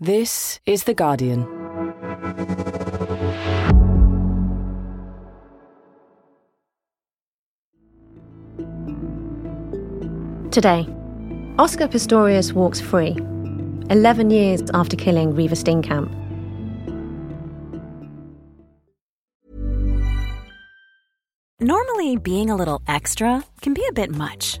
This is The Guardian. Today, Oscar Pistorius walks free, 11 years after killing Reeva Steenkamp. Normally, being a little extra can be a bit much,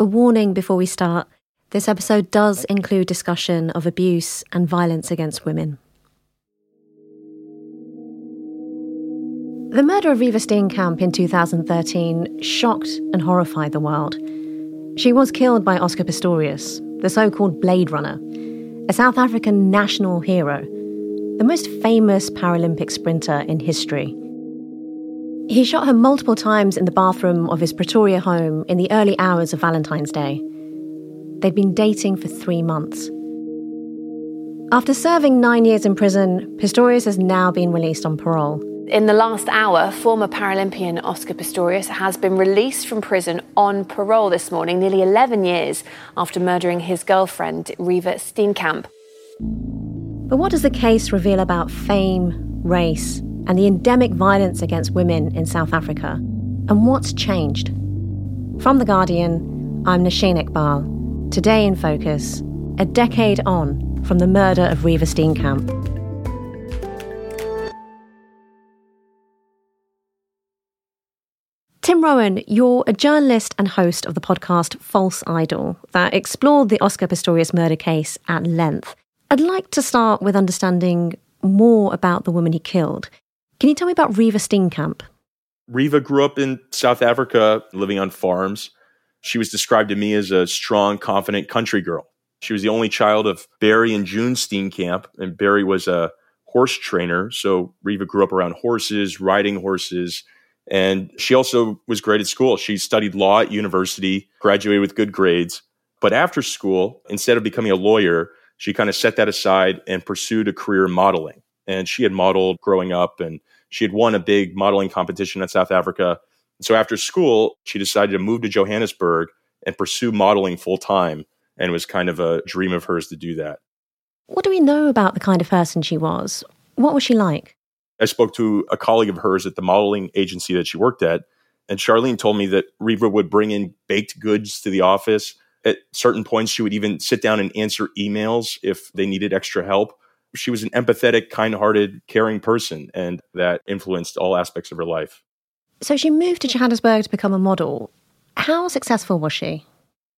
A warning before we start this episode does include discussion of abuse and violence against women. The murder of Reeva Steenkamp in 2013 shocked and horrified the world. She was killed by Oscar Pistorius, the so called Blade Runner, a South African national hero, the most famous Paralympic sprinter in history. He shot her multiple times in the bathroom of his Pretoria home in the early hours of Valentine's Day. They'd been dating for three months. After serving nine years in prison, Pistorius has now been released on parole. In the last hour, former Paralympian Oscar Pistorius has been released from prison on parole this morning, nearly 11 years after murdering his girlfriend, Reeva Steenkamp. But what does the case reveal about fame, race, and the endemic violence against women in South Africa? And what's changed? From The Guardian, I'm Nosheen Iqbal. Today in Focus, a decade on from the murder of Reeva Steenkamp. Tim Rohan, you're a journalist and host of the podcast False Idol that explored the Oscar Pistorius murder case at length. I'd like to start with understanding more about the woman he killed. Can you tell me about Reeva Steenkamp? Reeva grew up in South Africa, living on farms. She was described to me as a strong, confident country girl. She was the only child of Barry and June Steenkamp, and Barry was a horse trainer. So Reeva grew up around horses, riding horses, and she also was great at school. She studied law at university, graduated with good grades. But after school, instead of becoming a lawyer, she kind of set that aside and pursued a career in modeling. And she had modeled growing up, and she had won a big modeling competition in South Africa. So after school, she decided to move to Johannesburg and pursue modeling full time. And it was kind of a dream of hers to do that. What do we know about the kind of person she was? What was she like? I spoke to a colleague of hers at the modeling agency that she worked at. And Charlene told me that Reeva would bring in baked goods to the office. At certain points, she would even sit down and answer emails if they needed extra help. She was an empathetic, kind hearted, caring person, and that influenced all aspects of her life. So she moved to Johannesburg to become a model. How successful was she?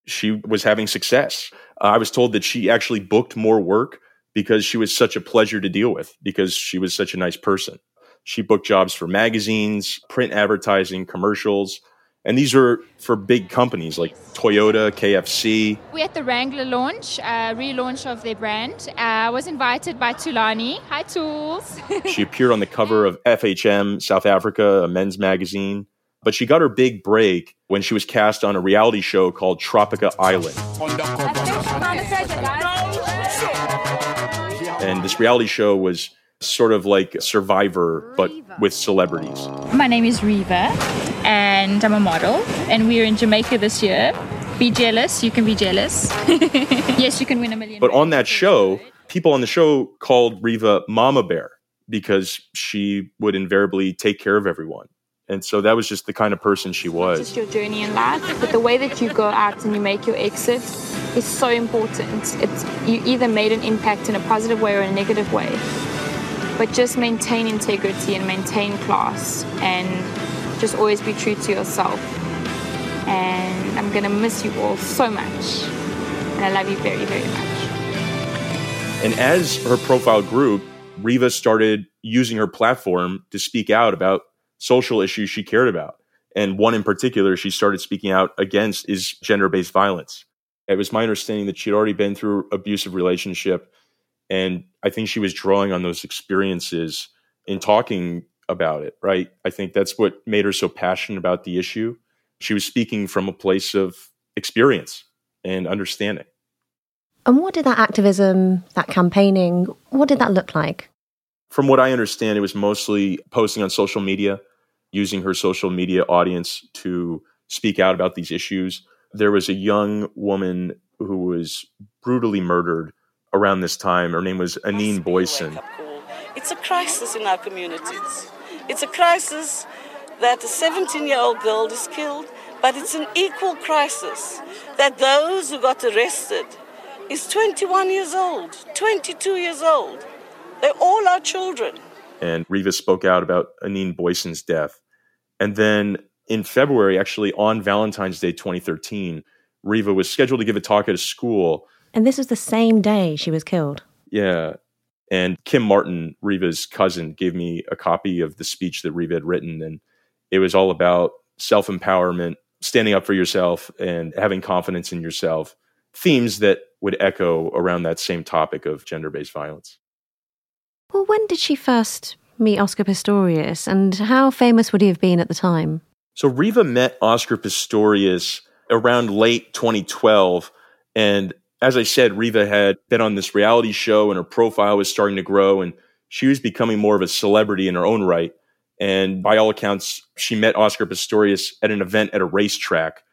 She was having success. Uh, I was told that she actually booked more work because she was such a pleasure to deal with, because she was such a nice person. She booked jobs for magazines, print advertising, commercials. And these are for big companies like Toyota, KFC. We're at the Wrangler launch, uh, relaunch of their brand. Uh, I was invited by Tulani. Hi, Tools. she appeared on the cover of FHM South Africa, a men's magazine. But she got her big break when she was cast on a reality show called Tropika Island. And this reality show was sort of like Survivor, but with celebrities. My name is Reeva, and I'm a model, and we're in Jamaica this year. Be jealous, you can be jealous. yes, you can win a million. But on that show, people on the show called Reeva Mama Bear because she would invariably take care of everyone. And so that was just the kind of person she was. It's just your journey in life, but the way that you go out and you make your exit is so important. It's you either made an impact in a positive way or a negative way but just maintain integrity and maintain class and just always be true to yourself. And I'm gonna miss you all so much. And I love you very, very much. And as her profile grew, Reeva started using her platform to speak out about social issues she cared about. And one in particular she started speaking out against is gender based violence. It was my understanding that she'd already been through abusive relationship. And I think she was drawing on those experiences in talking about it, right? I think that's what made her so passionate about the issue. She was speaking from a place of experience and understanding. And what did that activism, that campaigning, what did that look like? From what I understand, it was mostly posting on social media, using her social media audience to speak out about these issues. There was a young woman who was brutally murdered around this time. Her name was Anene Booysen. It's a crisis in our communities. It's a crisis that a 17 year old girl is killed, but it's an equal crisis that those who got arrested is 21 years old, 22 years old. They're all our children. And Reeva spoke out about Anene Booysen's death. And then in February, actually on Valentine's Day 2013, Reeva was scheduled to give a talk at a school. And this was the same day she was killed. Yeah. And Kim Martin, Reeva's cousin, gave me a copy of the speech that Reeva had written. And it was all about self empowerment, standing up for yourself, and having confidence in yourself. Themes that would echo around that same topic of gender based violence. Well, when did she first meet Oscar Pistorius, and how famous would he have been at the time? So Reeva met Oscar Pistorius around late 2012. And as I said, Reeva had been on this reality show and her profile was starting to grow and she was becoming more of a celebrity in her own right. And by all accounts, she met Oscar Pistorius at an event at a racetrack.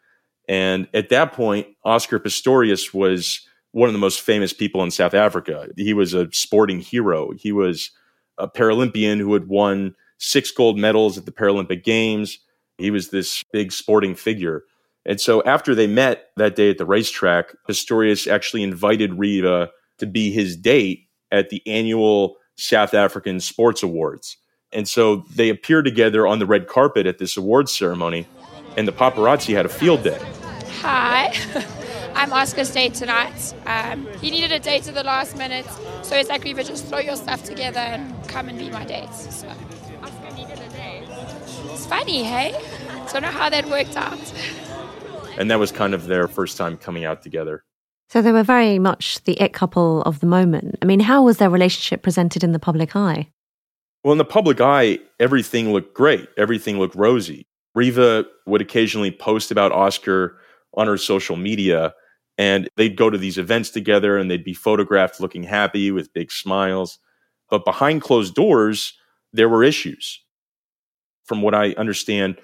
And at that point, Oscar Pistorius was one of the most famous people in South Africa. He was a sporting hero. He was a Paralympian who had won six gold medals at the Paralympic Games. He was this big sporting figure. And so after they met that day at the racetrack, Pistorius actually invited Reeva to be his date at the annual South African Sports Awards. And so they appeared together on the red carpet at this awards ceremony, and the paparazzi had a field day. Hi. I'm Oscar's date tonight. Um, he needed a date at the last minute, so it's like, Reeva, just throw your stuff together and come and be my date. So Oscar needed a date. It's funny, hey? I don't know how that worked out. And that was kind of their first time coming out together. So they were very much the it couple of the moment. I mean, how was their relationship presented in the public eye? Well, in the public eye, everything looked great. Everything looked rosy. Reeva would occasionally post about Oscar on her social media, and they'd go to these events together and they'd be photographed looking happy with big smiles. But behind closed doors, there were issues. From what I understand,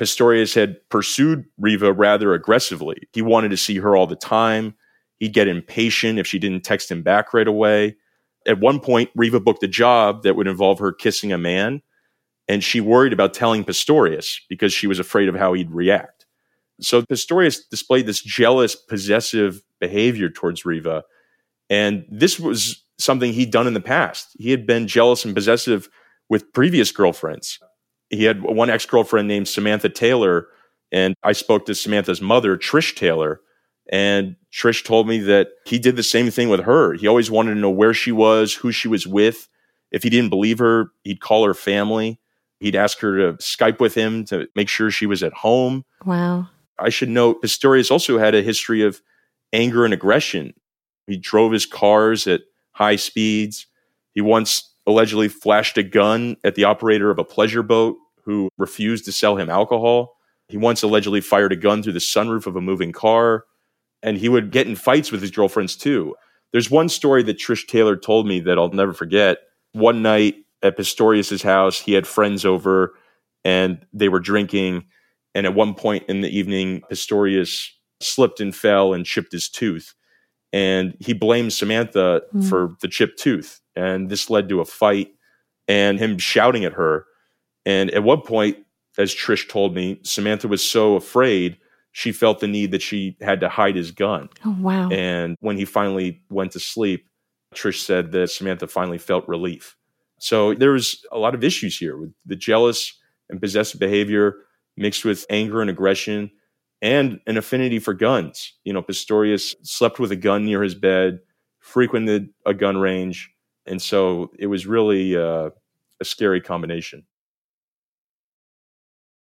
Pistorius had pursued Reeva rather aggressively. He wanted to see her all the time. He'd get impatient if she didn't text him back right away. At one point, Reeva booked a job that would involve her kissing a man, and she worried about telling Pistorius because she was afraid of how he'd react. So Pistorius displayed this jealous, possessive behavior towards Reeva. And this was something he'd done in the past. He had been jealous and possessive with previous girlfriends. He had one ex girlfriend named Samantha Taylor, and I spoke to Samantha's mother, Trish Taylor. And Trish told me that he did the same thing with her. He always wanted to know where she was, who she was with. If he didn't believe her, he'd call her family. He'd ask her to Skype with him to make sure she was at home. Wow. I should note Pistorius also had a history of anger and aggression. He drove his cars at high speeds. He once allegedly flashed a gun at the operator of a pleasure boat who refused to sell him alcohol. He once allegedly fired a gun through the sunroof of a moving car. And he would get in fights with his girlfriends too. There's one story that Trish Taylor told me that I'll never forget. One night at Pistorius's house, he had friends over and they were drinking and at one point in the evening, Pistorius slipped and fell and chipped his tooth. And he blamed Samantha mm. for the chipped tooth. And this led to a fight and him shouting at her. And at one point, as Trish told me, Samantha was so afraid she felt the need that she had to hide his gun. Oh, wow. And when he finally went to sleep, Trish said that Samantha finally felt relief. So there was a lot of issues here with the jealous and possessive behavior mixed with anger and aggression and an affinity for guns. You know, Pistorius slept with a gun near his bed, frequented a gun range. And so it was really uh, a scary combination.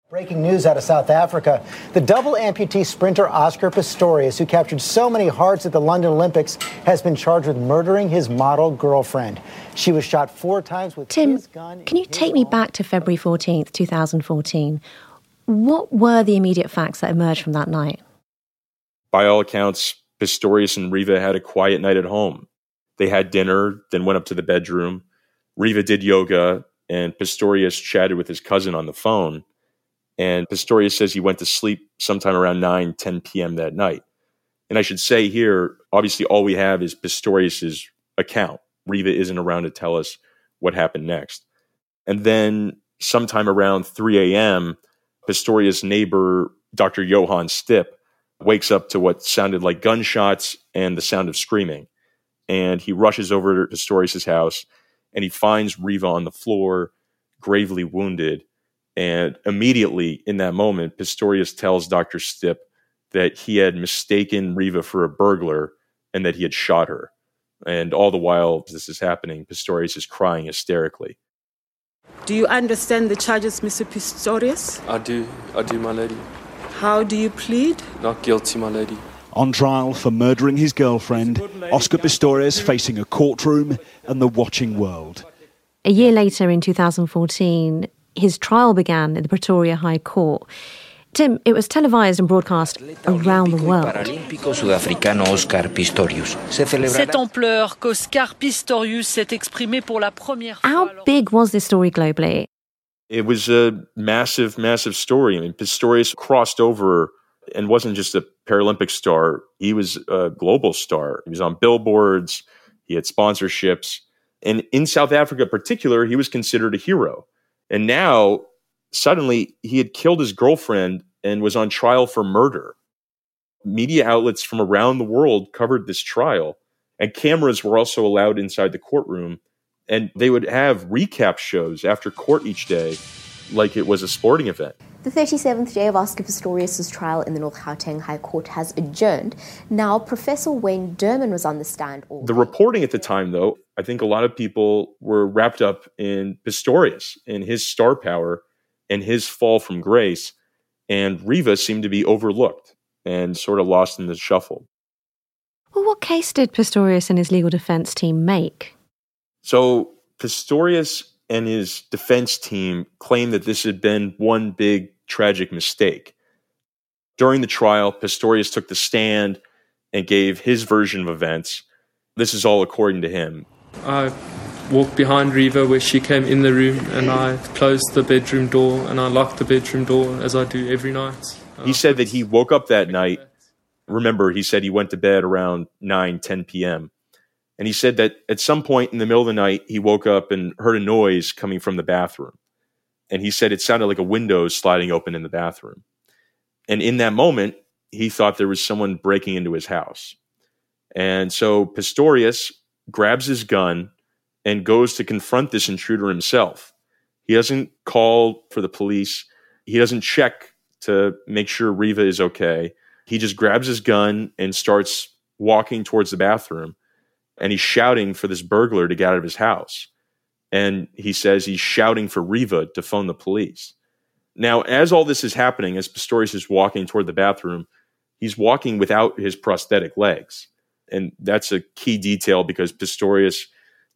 Breaking news out of South Africa. The double amputee sprinter Oscar Pistorius, who captured so many hearts at the London Olympics, has been charged with murdering his model girlfriend. She was shot four times with Tim, his gun. can you take me back to February 14th, 2014? What were the immediate facts that emerged from that night? By all accounts, Pistorius and Reeva had a quiet night at home. They had dinner, then went up to the bedroom. Reeva did yoga, and Pistorius chatted with his cousin on the phone. And Pistorius says he went to sleep sometime around 9, 10 p.m. that night. And I should say here, obviously, all we have is Pistorius's account. Reeva isn't around to tell us what happened next. And then sometime around 3 a.m., Pistorius' neighbor, Dr. Johann Stipp, wakes up to what sounded like gunshots and the sound of screaming. And he rushes over to Pistorius' house and he finds Reeva on the floor, gravely wounded. And immediately in that moment, Pistorius tells Dr. Stipp that he had mistaken Reeva for a burglar and that he had shot her. And all the while this is happening, Pistorius is crying hysterically. Do you understand the charges, Mr. Pistorius? I do, I do, my lady. How do you plead? Not guilty, my lady. On trial for murdering his girlfriend, Oscar Pistorius facing a courtroom and the watching world. A year later, in 2014, his trial began in the Pretoria High Court. Tim, it was televised and broadcast around the world. Cette ampleur qu'Oscar Pistorius s'est exprimé pour la première fois. How big was this story globally? It was a massive, massive story. I mean, Pistorius crossed over and wasn't just a Paralympic star, he was a global star. He was on billboards, he had sponsorships. And in South Africa, in particular, he was considered a hero. And now, suddenly, he had killed his girlfriend and was on trial for murder. Media outlets from around the world covered this trial, and cameras were also allowed inside the courtroom. And they would have recap shows after court each day, like it was a sporting event. The 37th day of Oscar Pistorius' trial in the North Gauteng High Court has adjourned. Now, Professor Wayne Derman was on the stand. All the reporting at the time, though, I think a lot of people were wrapped up in Pistorius and his star power and his fall from grace. And Reeva seemed to be overlooked and sort of lost in the shuffle. Well, what case did Pistorius and his legal defense team make? So, Pistorius and his defense team claimed that this had been one big tragic mistake. During the trial, Pistorius took the stand and gave his version of events. This is all according to him. I walked behind Reeva where she came in the room and I closed the bedroom door and I locked the bedroom door as I do every night. He said that he woke up that night. Remember, he said he went to bed around 9, 10 p.m. And he said that at some point in the middle of the night, he woke up and heard a noise coming from the bathroom. And he said it sounded like a window sliding open in the bathroom. And in that moment, he thought there was someone breaking into his house. And so Pistorius grabs his gun and goes to confront this intruder himself. He doesn't call for the police. He doesn't check to make sure Reeva is okay. He just grabs his gun and starts walking towards the bathroom and he's shouting for this burglar to get out of his house. And he says he's shouting for Reeva to phone the police. Now, as all this is happening, as Pistorius is walking toward the bathroom, he's walking without his prosthetic legs. And that's a key detail because Pistorius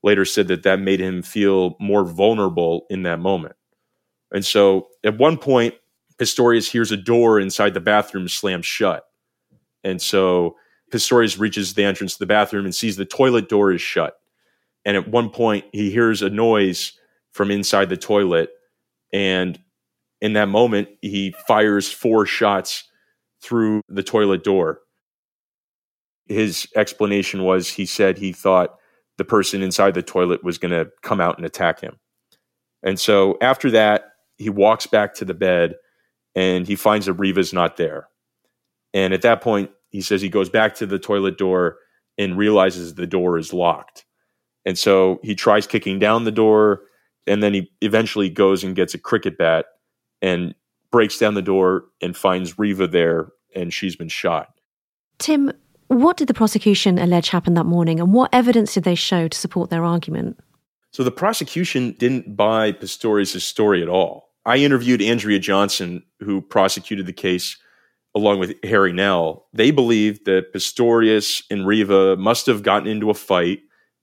later said that that made him feel more vulnerable in that moment. And so at one point, Pistorius hears a door inside the bathroom slam shut. And so Pistorius reaches the entrance to the bathroom and sees the toilet door is shut. And at one point, he hears a noise from inside the toilet. And in that moment, he fires four shots through the toilet door. His explanation was he said he thought the person inside the toilet was going to come out and attack him. And so after that, he walks back to the bed and he finds that Reeva's not there. And at that point, he says he goes back to the toilet door and realizes the door is locked. And so he tries kicking down the door and then he eventually goes and gets a cricket bat and breaks down the door and finds Reeva there and she's been shot. Tim, what did the prosecution allege happened that morning and what evidence did they show to support their argument? So the prosecution didn't buy Pistorius' story at all. I interviewed Andrea Johnson, who prosecuted the case along with Gerrie Nel. They believed that Pistorius and Reeva must have gotten into a fight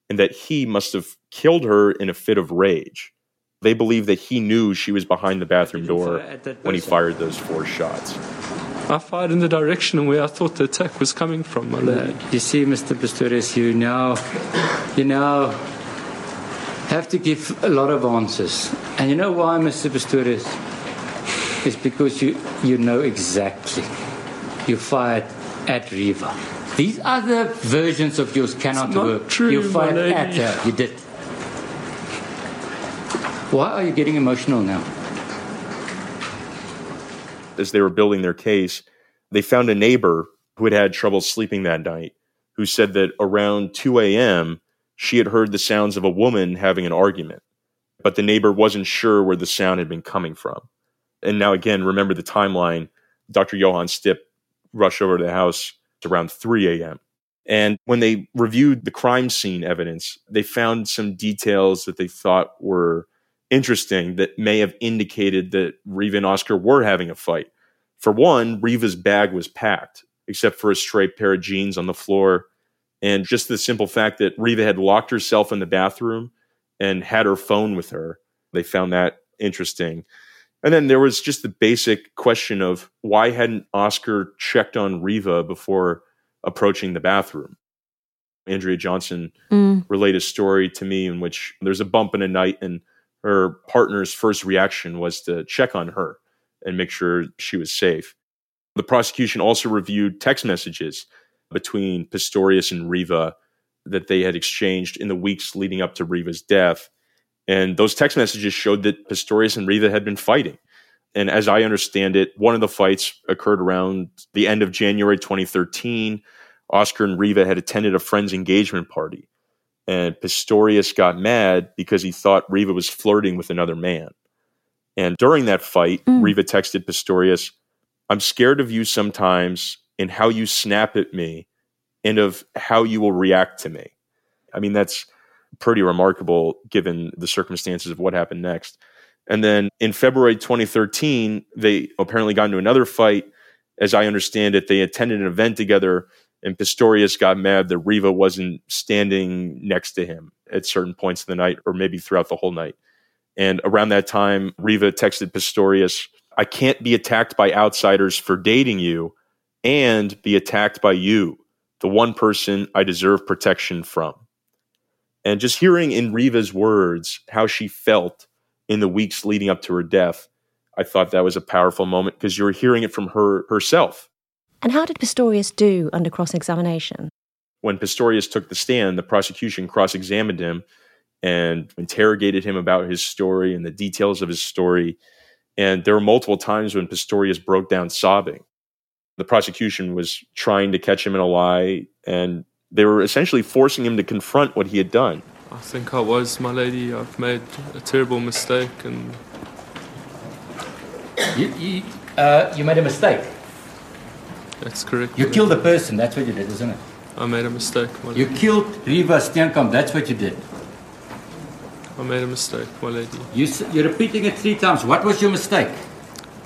and that he must have killed her in a fit of rage. They believe that he knew she was behind the bathroom door when he fired those four shots. I fired in the direction where I thought the attack was coming from, my lad. You see, Mr. Pistorius, you now, you now have to give a lot of answers. And you know why, Mr. Pistorius? It's because you, you know exactly. You fired at Reeva. These other versions of yours cannot It's not work. true, you fired my lady. at her. You did. Why are you getting emotional now? As they were building their case, they found a neighbor who had had trouble sleeping that night who said that around 2 a.m., she had heard the sounds of a woman having an argument, but the neighbor wasn't sure where the sound had been coming from. And now, again, remember the timeline. Dr. Johann Stipp rushed over to the house around 3 a.m. And when they reviewed the crime scene evidence, they found some details that they thought were interesting that may have indicated that Reeva and Oscar were having a fight. For one, Reeva's bag was packed, except for a straight pair of jeans on the floor. And just the simple fact that Reeva had locked herself in the bathroom and had her phone with her, they found that interesting. And then there was just the basic question of why hadn't Oscar checked on Reeva before approaching the bathroom? Andrea Johnson Mm. relayed a story to me in which there's a bump in the night and her partner's first reaction was to check on her and make sure she was safe. The prosecution also reviewed text messages between Pistorius and Reeva that they had exchanged in the weeks leading up to Reeva's death. And those text messages showed that Pistorius and Reeva had been fighting. And as I understand it, one of the fights occurred around the end of January 2013. Oscar and Reeva had attended a friend's engagement party. And Pistorius got mad because he thought Reeva was flirting with another man. And during that fight, mm. Reeva texted Pistorius, I'm scared of you sometimes and how you snap at me and of how you will react to me. I mean, that's pretty remarkable given the circumstances of what happened next. And then in February 2013, they apparently got into another fight. As I understand it, they attended an event together, and Pistorius got mad that Reeva wasn't standing next to him at certain points of the night, or maybe throughout the whole night. And around that time, Reeva texted Pistorius, I can't be attacked by outsiders for dating you and be attacked by you, the one person I deserve protection from. And just hearing in Reeva's words how she felt in the weeks leading up to her death, I thought that was a powerful moment because you were hearing it from her herself. And how did Pistorius do under cross examination? When Pistorius took the stand, the prosecution cross examined him and interrogated him about his story and the details of his story. And there were multiple times when Pistorius broke down sobbing. The prosecution was trying to catch him in a lie, and they were essentially forcing him to confront what he had done. I think I was, my lady. I've made a terrible mistake, and You, you, uh, you made a mistake. that's correct. You my killed a person, that's what you did, isn't it? I made a mistake, my You lady. killed Reeva Steenkamp, that's what you did. I made a mistake, my lady. You, you're repeating it three times. What was your mistake?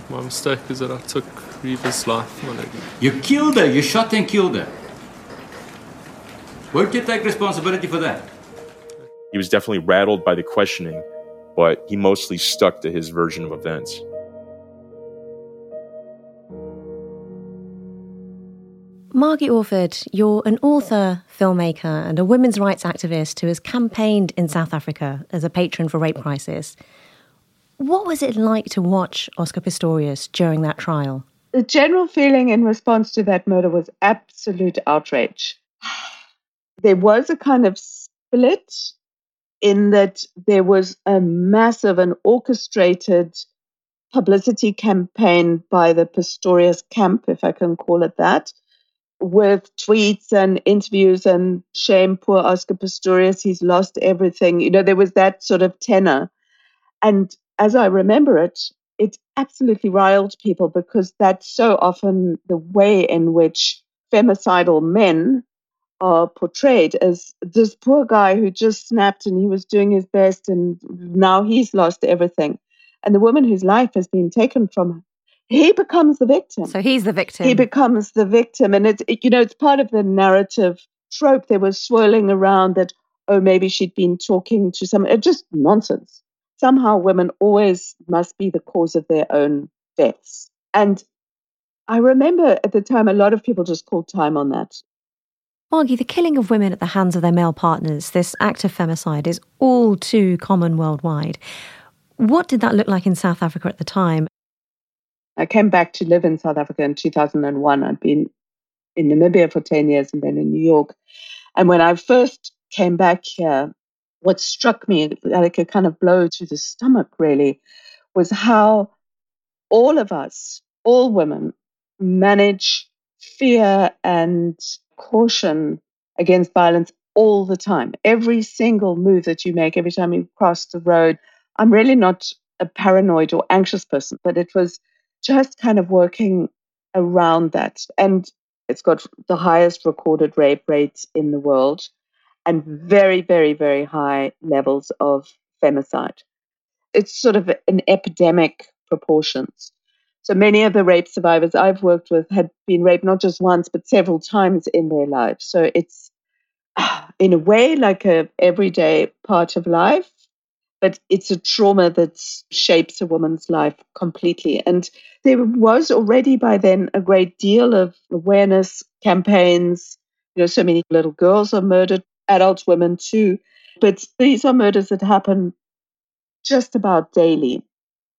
My mistake is that I took Reeva's life, my lady. You killed her. You shot and killed her. Won't you take responsibility for that? He was definitely rattled by the questioning, but he mostly stuck to his version of events. Margie Orford, you're an author, filmmaker, and a women's rights activist who has campaigned in South Africa as a patron for rape crisis. What was it like to watch Oscar Pistorius during that trial? The general feeling in response to that murder was absolute outrage. There was a kind of split in that there was a massive and orchestrated publicity campaign by the Pistorius camp, if I can call it that, with tweets and interviews and shame poor Oscar Pistorius, he's lost everything. You know, there was that sort of tenor. And as I remember it, it absolutely riled people because that's so often the way in which femicidal men are portrayed as this poor guy who just snapped and he was doing his best and now he's lost everything. and the woman whose life has been taken from her, he becomes the victim. So he's the victim. He becomes the victim. And it's, it, you know, it's part of the narrative trope that was swirling around that, oh, maybe she'd been talking to some, it's just nonsense. Somehow women always must be the cause of their own deaths. And I remember at the time, a lot of people just called time on that. Margie, the killing of women at the hands of their male partners, this act of femicide, is all too common worldwide. What did that look like in South Africa at the time? I came back to live in South Africa in 2001. I'd been in Namibia for 10 years and then in New York. And when I first came back here, what struck me like a kind of blow to the stomach really was how all of us, all women, manage fear and caution against violence all the time. Every single move that you make, every time you cross the road. I'm really not a paranoid or anxious person, but it was just kind of working around that. And it's got the highest recorded rape rates in the world and very, very, very high levels of femicide. It's sort of an epidemic proportions. So many of the rape survivors I've worked with had been raped not just once, but several times in their lives. So it's, in a way, like a everyday part of life but it's a trauma that shapes a woman's life completely. And there was already by then a great deal of awareness campaigns. You know, so many little girls are murdered, adult women too. But these are murders that happen just about daily.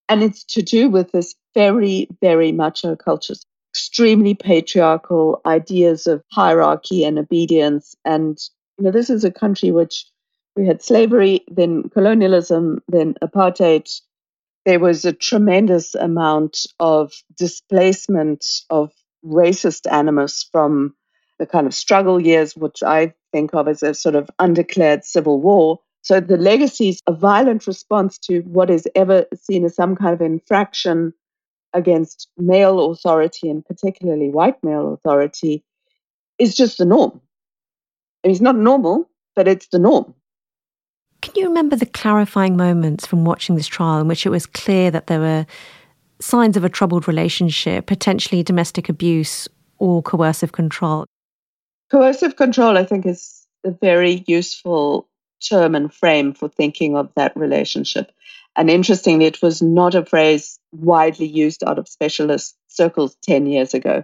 And it's to do with this very, very macho cultures, extremely patriarchal ideas of hierarchy and obedience. And, you know, this is a country which we had slavery, then colonialism, then apartheid. There was a tremendous amount of displacement of racist animus from the kind of struggle years, which I think of as a sort of undeclared civil war. So the legacies a violent response to what is ever seen as some kind of infraction against male authority and particularly white male authority is just the norm. it's not normal, but it's the norm. Can you remember the clarifying moments from watching this trial in which it was clear that there were signs of a troubled relationship, potentially domestic abuse or coercive control? Coercive control, I think, is a very useful term and frame for thinking of that relationship. And interestingly, it was not a phrase widely used out of specialist circles 10 years ago.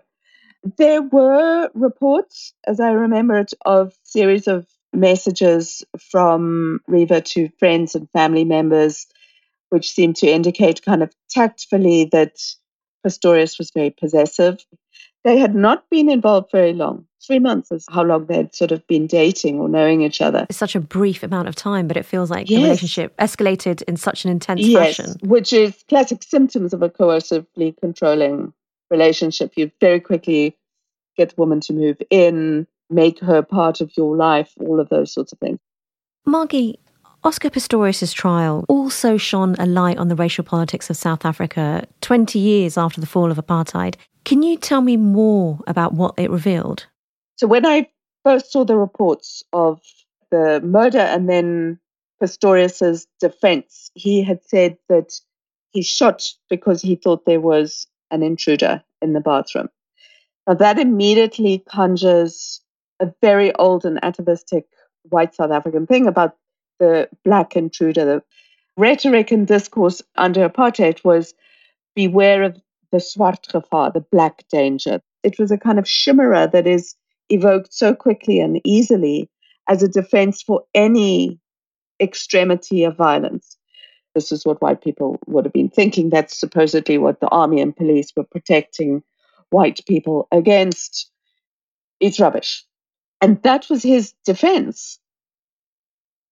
There were reports, as I remember it, of series of messages from Reeva to friends and family members, which seemed to indicate kind of tactfully that Pistorius was very possessive. They had not been involved very long. Three months is how long they'd sort of been dating or knowing each other. It's such a brief amount of time, but it feels like yes. the relationship escalated in such an intense yes, fashion. Which is classic symptoms of a coercively controlling relationship. You very quickly get the woman to move in, make her part of your life, all of those sorts of things. Margie, Oscar Pistorius' trial also shone a light on the racial politics of South Africa 20 years after the fall of apartheid. Can you tell me more about what it revealed? So, when I first saw the reports of the murder and then Pistorius's defense, he had said that he shot because he thought there was an intruder in the bathroom. Now, that immediately conjures a very old and atavistic white South African thing about the black intruder. The rhetoric and discourse under apartheid was beware of the swart gevaar, the black danger. It was a kind of chimera that is evoked so quickly and easily as a defense for any extremity of violence. This is what white people would have been thinking. That's supposedly what the army and police were protecting white people against. It's rubbish. And that was his defense.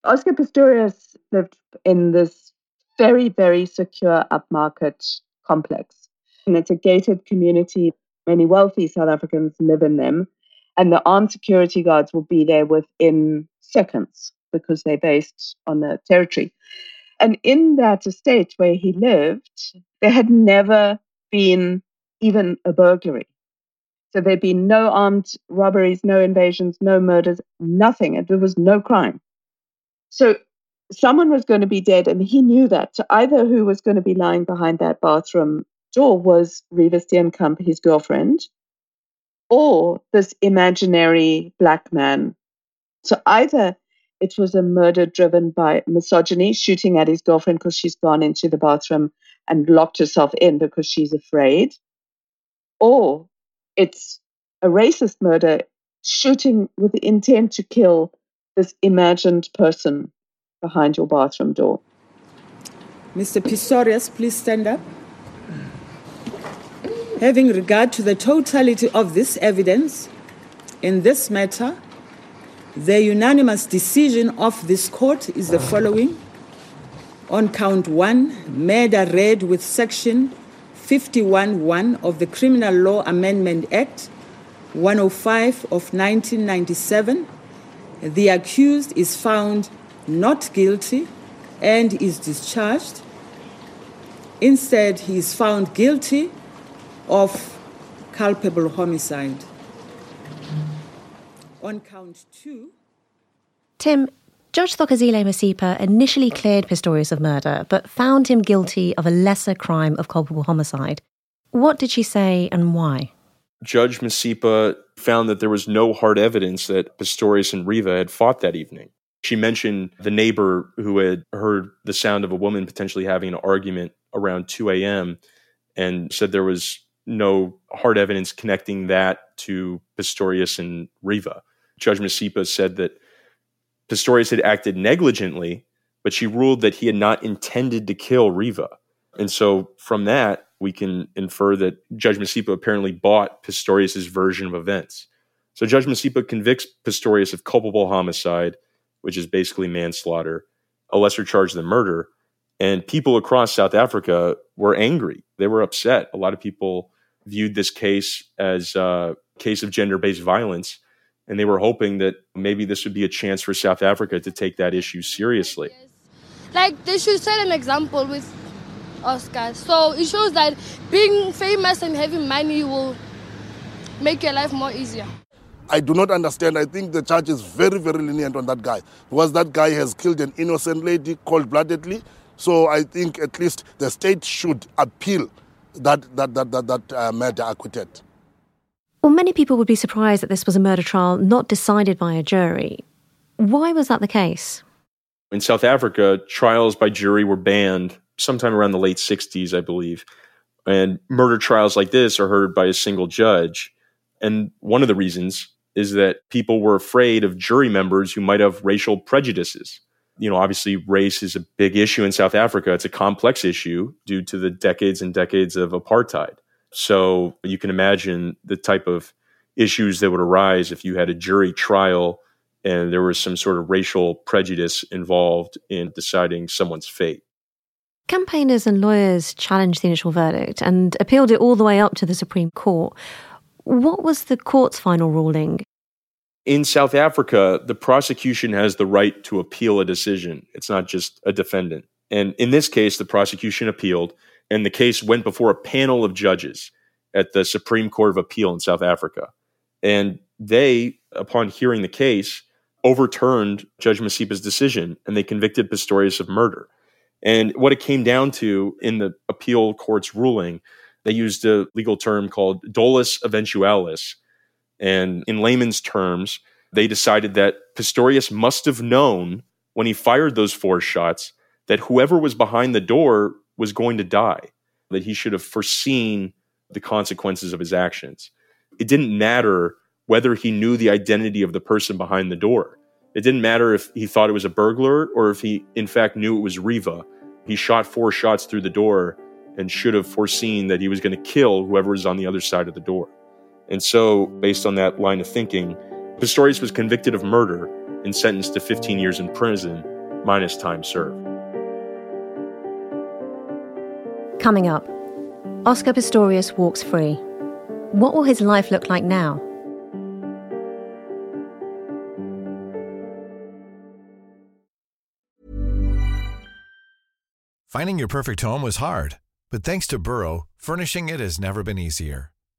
Oscar Pistorius lived in this very, very secure upmarket complex. And it's a gated community. Many wealthy South Africans live in them. And the armed security guards will be there within seconds because they're based on the territory. And in that estate where he lived, there had never been even a burglary. So there'd been no armed robberies, no invasions, no murders, nothing. There was no crime. So someone was going to be dead, and he knew that. So either who was going to be lying behind that bathroom door was Reeva Steenkamp, his girlfriend, or this imaginary black man. So either it was a murder driven by misogyny, shooting at his girlfriend because she's gone into the bathroom and locked herself in because she's afraid, or it's a racist murder, shooting with the intent to kill this imagined person behind your bathroom door. Mr. Pistorius, please stand up. Having regard to the totality of this evidence in this matter, the unanimous decision of this court is the following. On count one, murder read with section 51.1 of the Criminal Law Amendment Act 105 of 1997, the accused is found not guilty and is discharged. Instead, he is found guilty of culpable homicide. On count two. Tim, Judge Thokozile Masipa initially cleared Pistorius of murder, but found him guilty of a lesser crime of culpable homicide. What did she say and why? Judge Masipa found that there was no hard evidence that Pistorius and Reeva had fought that evening. She mentioned the neighbor who had heard the sound of a woman potentially having an argument around 2 a.m. and said there was no hard evidence connecting that to Pistorius and Reeva. Judge Masipa said that Pistorius had acted negligently, but she ruled that he had not intended to kill Reeva. And so from that, we can infer that Judge Masipa apparently bought Pistorius' version of events. So Judge Masipa convicts Pistorius of culpable homicide, which is basically manslaughter, a lesser charge than murder. And people across South Africa were angry. They were upset. A lot of people viewed this case as a case of gender based violence. And they were hoping that maybe this would be a chance for South Africa to take that issue seriously. Like, they should set an example with Oscar. So it shows that being famous and having money will make your life more easier. I do not understand. I think the judge is very, very lenient on that guy because that guy has killed an innocent lady cold bloodedly. So I think at least the state should appeal that, that, that, that, that uh, murder acquitted. Well, many people would be surprised that this was a murder trial not decided by a jury. Why was that the case? In South Africa, trials by jury were banned sometime around the late 60s, I believe. And murder trials like this are heard by a single judge. And one of the reasons is that people were afraid of jury members who might have racial prejudices. You know, obviously, race is a big issue in South Africa. It's a complex issue due to the decades and decades of apartheid. So you can imagine the type of issues that would arise if you had a jury trial and there was some sort of racial prejudice involved in deciding someone's fate. Campaigners and lawyers challenged the initial verdict and appealed it all the way up to the Supreme Court. What was the court's final ruling? In South Africa, the prosecution has the right to appeal a decision. It's not just a defendant. And in this case, the prosecution appealed, and the case went before a panel of judges at the Supreme Court of Appeal in South Africa. And they, upon hearing the case, overturned Judge Masipa's decision and they convicted Pistorius of murder. And what it came down to in the appeal court's ruling, they used a legal term called dolus eventualis. And in layman's terms, they decided that Pistorius must have known when he fired those four shots that whoever was behind the door was going to die, that he should have foreseen the consequences of his actions. It didn't matter whether he knew the identity of the person behind the door. It didn't matter if he thought it was a burglar or if he, in fact, knew it was Reeva. He shot four shots through the door and should have foreseen that he was going to kill whoever was on the other side of the door. And so, based on that line of thinking, Pistorius was convicted of murder and sentenced to 15 years in prison, minus time served. Coming up, Oscar Pistorius walks free. What will his life look like now? Finding your perfect home was hard, but thanks to Burrow, furnishing it has never been easier.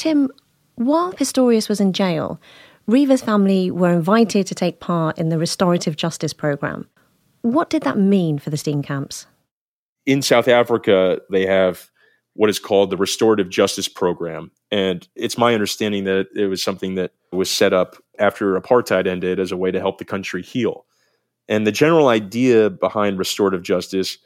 Tim, while Pistorius was in jail, Reeva's family were invited to take part in the restorative justice program. What did that mean for the Steenkamps? In South Africa, they have what is called the restorative justice program. And it's my understanding that it was something that was set up after apartheid ended as a way to help the country heal. And the general idea behind restorative justice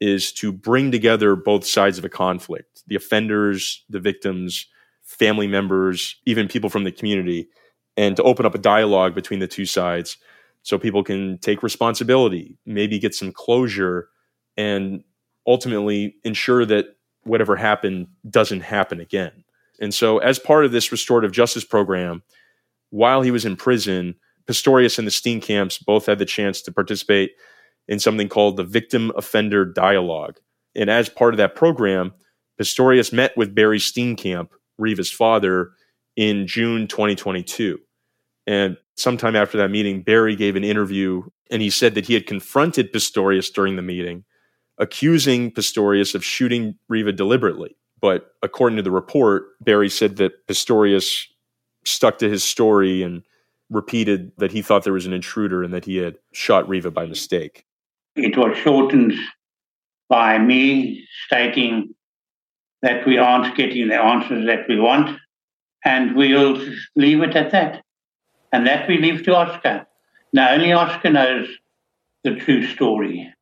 is to bring together both sides of a conflict the offenders, the victims, family members, even people from the community, and to open up a dialogue between the two sides so people can take responsibility, maybe get some closure, and ultimately ensure that whatever happened doesn't happen again. And so, as part of this restorative justice program, while he was in prison, Pistorius and the Steenkamps both had the chance to participate in something called the Victim Offender Dialogue. And as part of that program, Pistorius met with Barry Steenkamp, Reeva's father, in June 2022. And sometime after that meeting, Barry gave an interview and he said that he had confronted Pistorius during the meeting, accusing Pistorius of shooting Reeva deliberately. But according to the report, Barry said that Pistorius stuck to his story and repeated that he thought there was an intruder and that he had shot Reeva by mistake. It was shortened by me stating that we aren't getting the answers that we want, and we'll leave it at that. And that we leave to Oscar. Now, only Oscar knows the true story.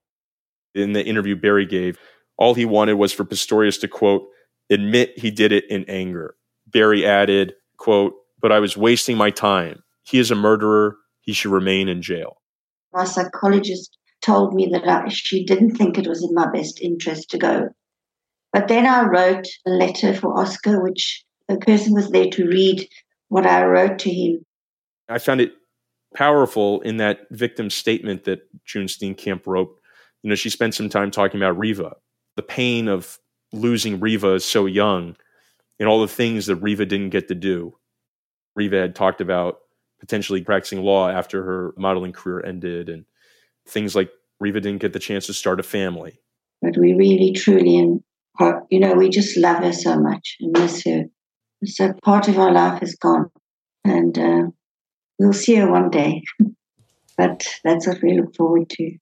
In the interview Barry gave, all he wanted was for Pistorius to, quote, admit he did it in anger. Barry added, quote, but I was wasting my time. He is a murderer. He should remain in jail. My psychologist told me that I, she didn't think it was in my best interest to go. But then I wrote a letter for Oscar, which the person was there to read what I wrote to him. I found it powerful in that victim statement that June Steenkamp wrote. You know, she spent some time talking about Reeva, the pain of losing Reeva so young, and all the things that Reeva didn't get to do. Reeva had talked about potentially practicing law after her modeling career ended, and things like Reeva didn't get the chance to start a family. But we really, truly, and you know, we just love her so much and miss her. So part of our life is gone, and uh, we'll see her one day. but that's what we look forward to.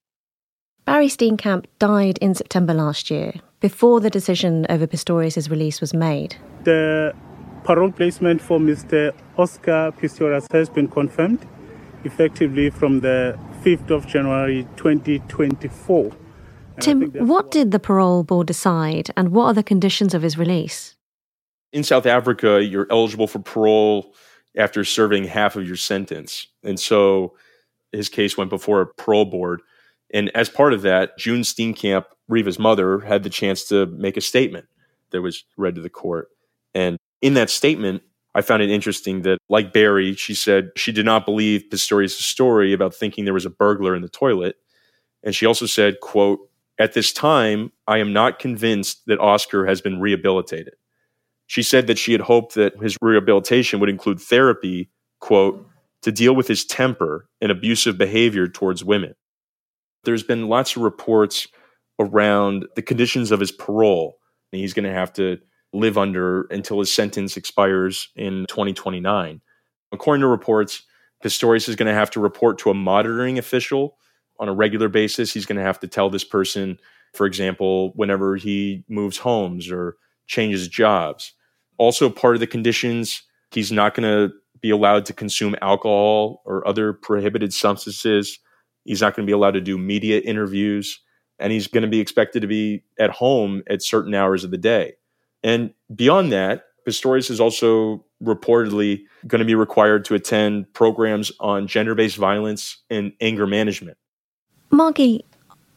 Barry Steenkamp died in September last year, before the decision over Pistorius' release was made. The parole placement for Mr. Oscar Pistorius has been confirmed effectively from the 5th of January 2024. Tim, what did the parole board decide and what are the conditions of his release? In South Africa, you're eligible for parole after serving half of your sentence. And so his case went before a parole board. And as part of that, June Steenkamp, Reeva's mother, had the chance to make a statement that was read to the court. And in that statement, I found it interesting that, like Barry, she said she did not believe Pistorius' story about thinking there was a burglar in the toilet. And she also said, quote, at this time, I am not convinced that Oscar has been rehabilitated. She said that she had hoped that his rehabilitation would include therapy, quote, to deal with his temper and abusive behavior towards women. There's been lots of reports around the conditions of his parole. He's going to have to live under until his sentence expires in 2029. According to reports, Pistorius is going to have to report to a monitoring official on a regular basis. He's going to have to tell this person, for example, whenever he moves homes or changes jobs. Also, part of the conditions, he's not going to be allowed to consume alcohol or other prohibited substances. He's not going to be allowed to do media interviews. And he's going to be expected to be at home at certain hours of the day. And beyond that, Pistorius is also reportedly going to be required to attend programs on gender based violence and anger management. Margie,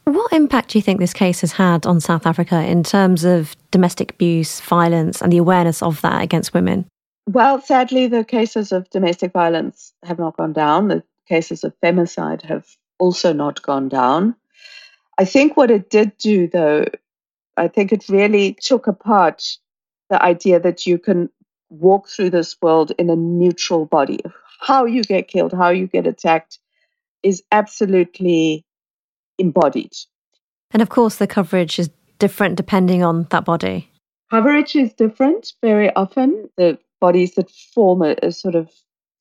what impact do you think this case has had on South Africa in terms of domestic abuse, violence, and the awareness of that against women? Well, sadly, the cases of domestic violence have not gone down. The cases of femicide have also not gone down. I think what it did do, though, I think it really took apart the idea that you can walk through this world in a neutral body. How you get killed, how you get attacked is absolutely embodied. And of course, the coverage is different depending on that body. Coverage is different very often. The bodies that form a, a sort of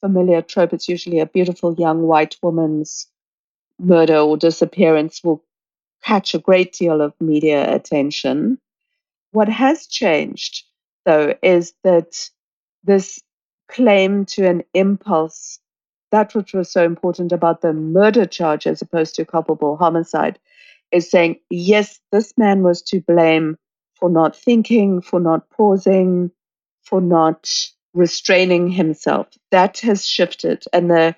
familiar trope, it's usually a beautiful young white woman's murder or disappearance, will catch a great deal of media attention. What has changed, though, is that this claim to an impulse, that which was so important about the murder charge as opposed to culpable homicide, is saying, yes, this man was to blame for not thinking, for not pausing, for not restraining himself. That has shifted. And the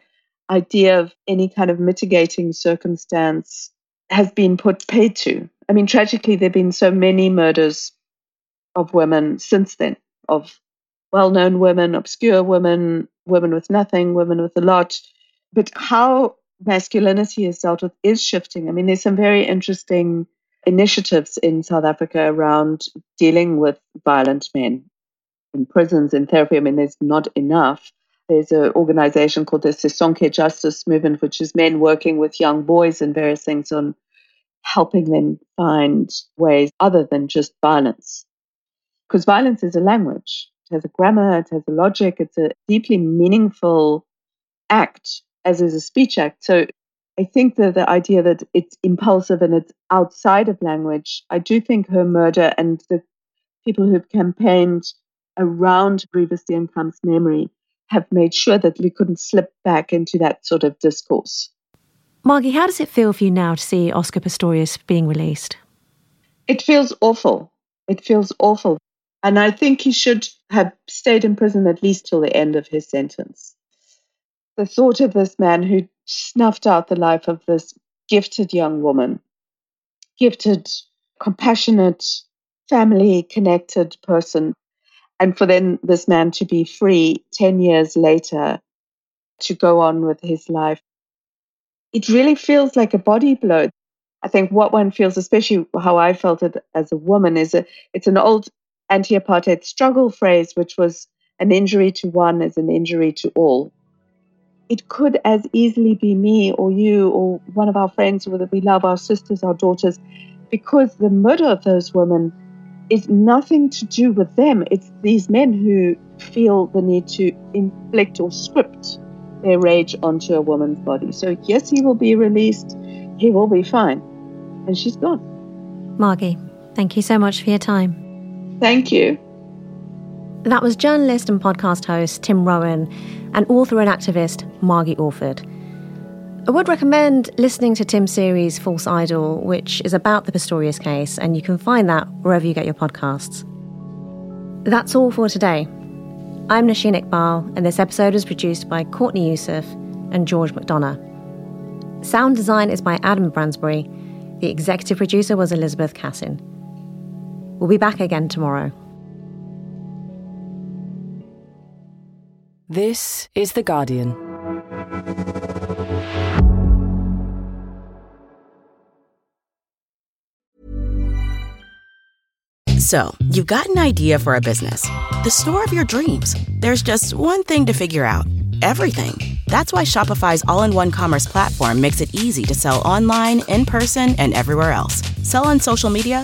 idea of any kind of mitigating circumstance has been put paid to. I mean, tragically, there have been so many murders of women since then, of well known women, obscure women, women with nothing, women with a lot. But how masculinity is dealt with is shifting. I mean, there's some very interesting initiatives in South Africa around dealing with violent men in prisons, in therapy. I mean, there's not enough. There's an organization called the Sisonke Justice Movement, which is men working with young boys and various things on helping them find ways other than just violence. Because violence is a language, has a grammar, it has a logic, it's a deeply meaningful act, as is a speech act. So I think that the idea that it's impulsive and it's outside of language, I do think her murder and the people who've campaigned around Reeva Steenkamp's memory have made sure that we couldn't slip back into that sort of discourse. Margie, how does it feel for you now to see Oscar Pistorius being released? It feels awful. It feels awful. And I think he should have stayed in prison at least till the end of his sentence. The thought of this man who snuffed out the life of this gifted young woman, gifted, compassionate, family connected person, and for then this man to be free 10 years later to go on with his life it really feels like a body blow. I think what one feels, especially how I felt it as a woman, is a, it's an old anti-apartheid struggle phrase, which was an injury to one is an injury to all. It could as easily be me or you or one of our friends, whether we love our sisters, our daughters, because the murder of those women is nothing to do with them. It's these men who feel the need to inflict or script their rage onto a woman's body. So, yes, he will be released. He will be fine. And she's gone. Margie, thank you so much for your time. Thank you. That was journalist and podcast host Tim Rohan and author and activist Margie Orford. I would recommend listening to Tim's series False Idol, which is about the Pistorius case, and you can find that wherever you get your podcasts. That's all for today. I'm Nosheen Iqbal, and this episode was produced by Courtney Youssef and George McDonough. Sound design is by Adam Bransbury. The executive producer was Elizabeth Cassin. We'll be back again tomorrow. This is The Guardian. So, you've got an idea for a business, the store of your dreams. There's just one thing to figure out everything. That's why Shopify's all in one commerce platform makes it easy to sell online, in person, and everywhere else. Sell on social media,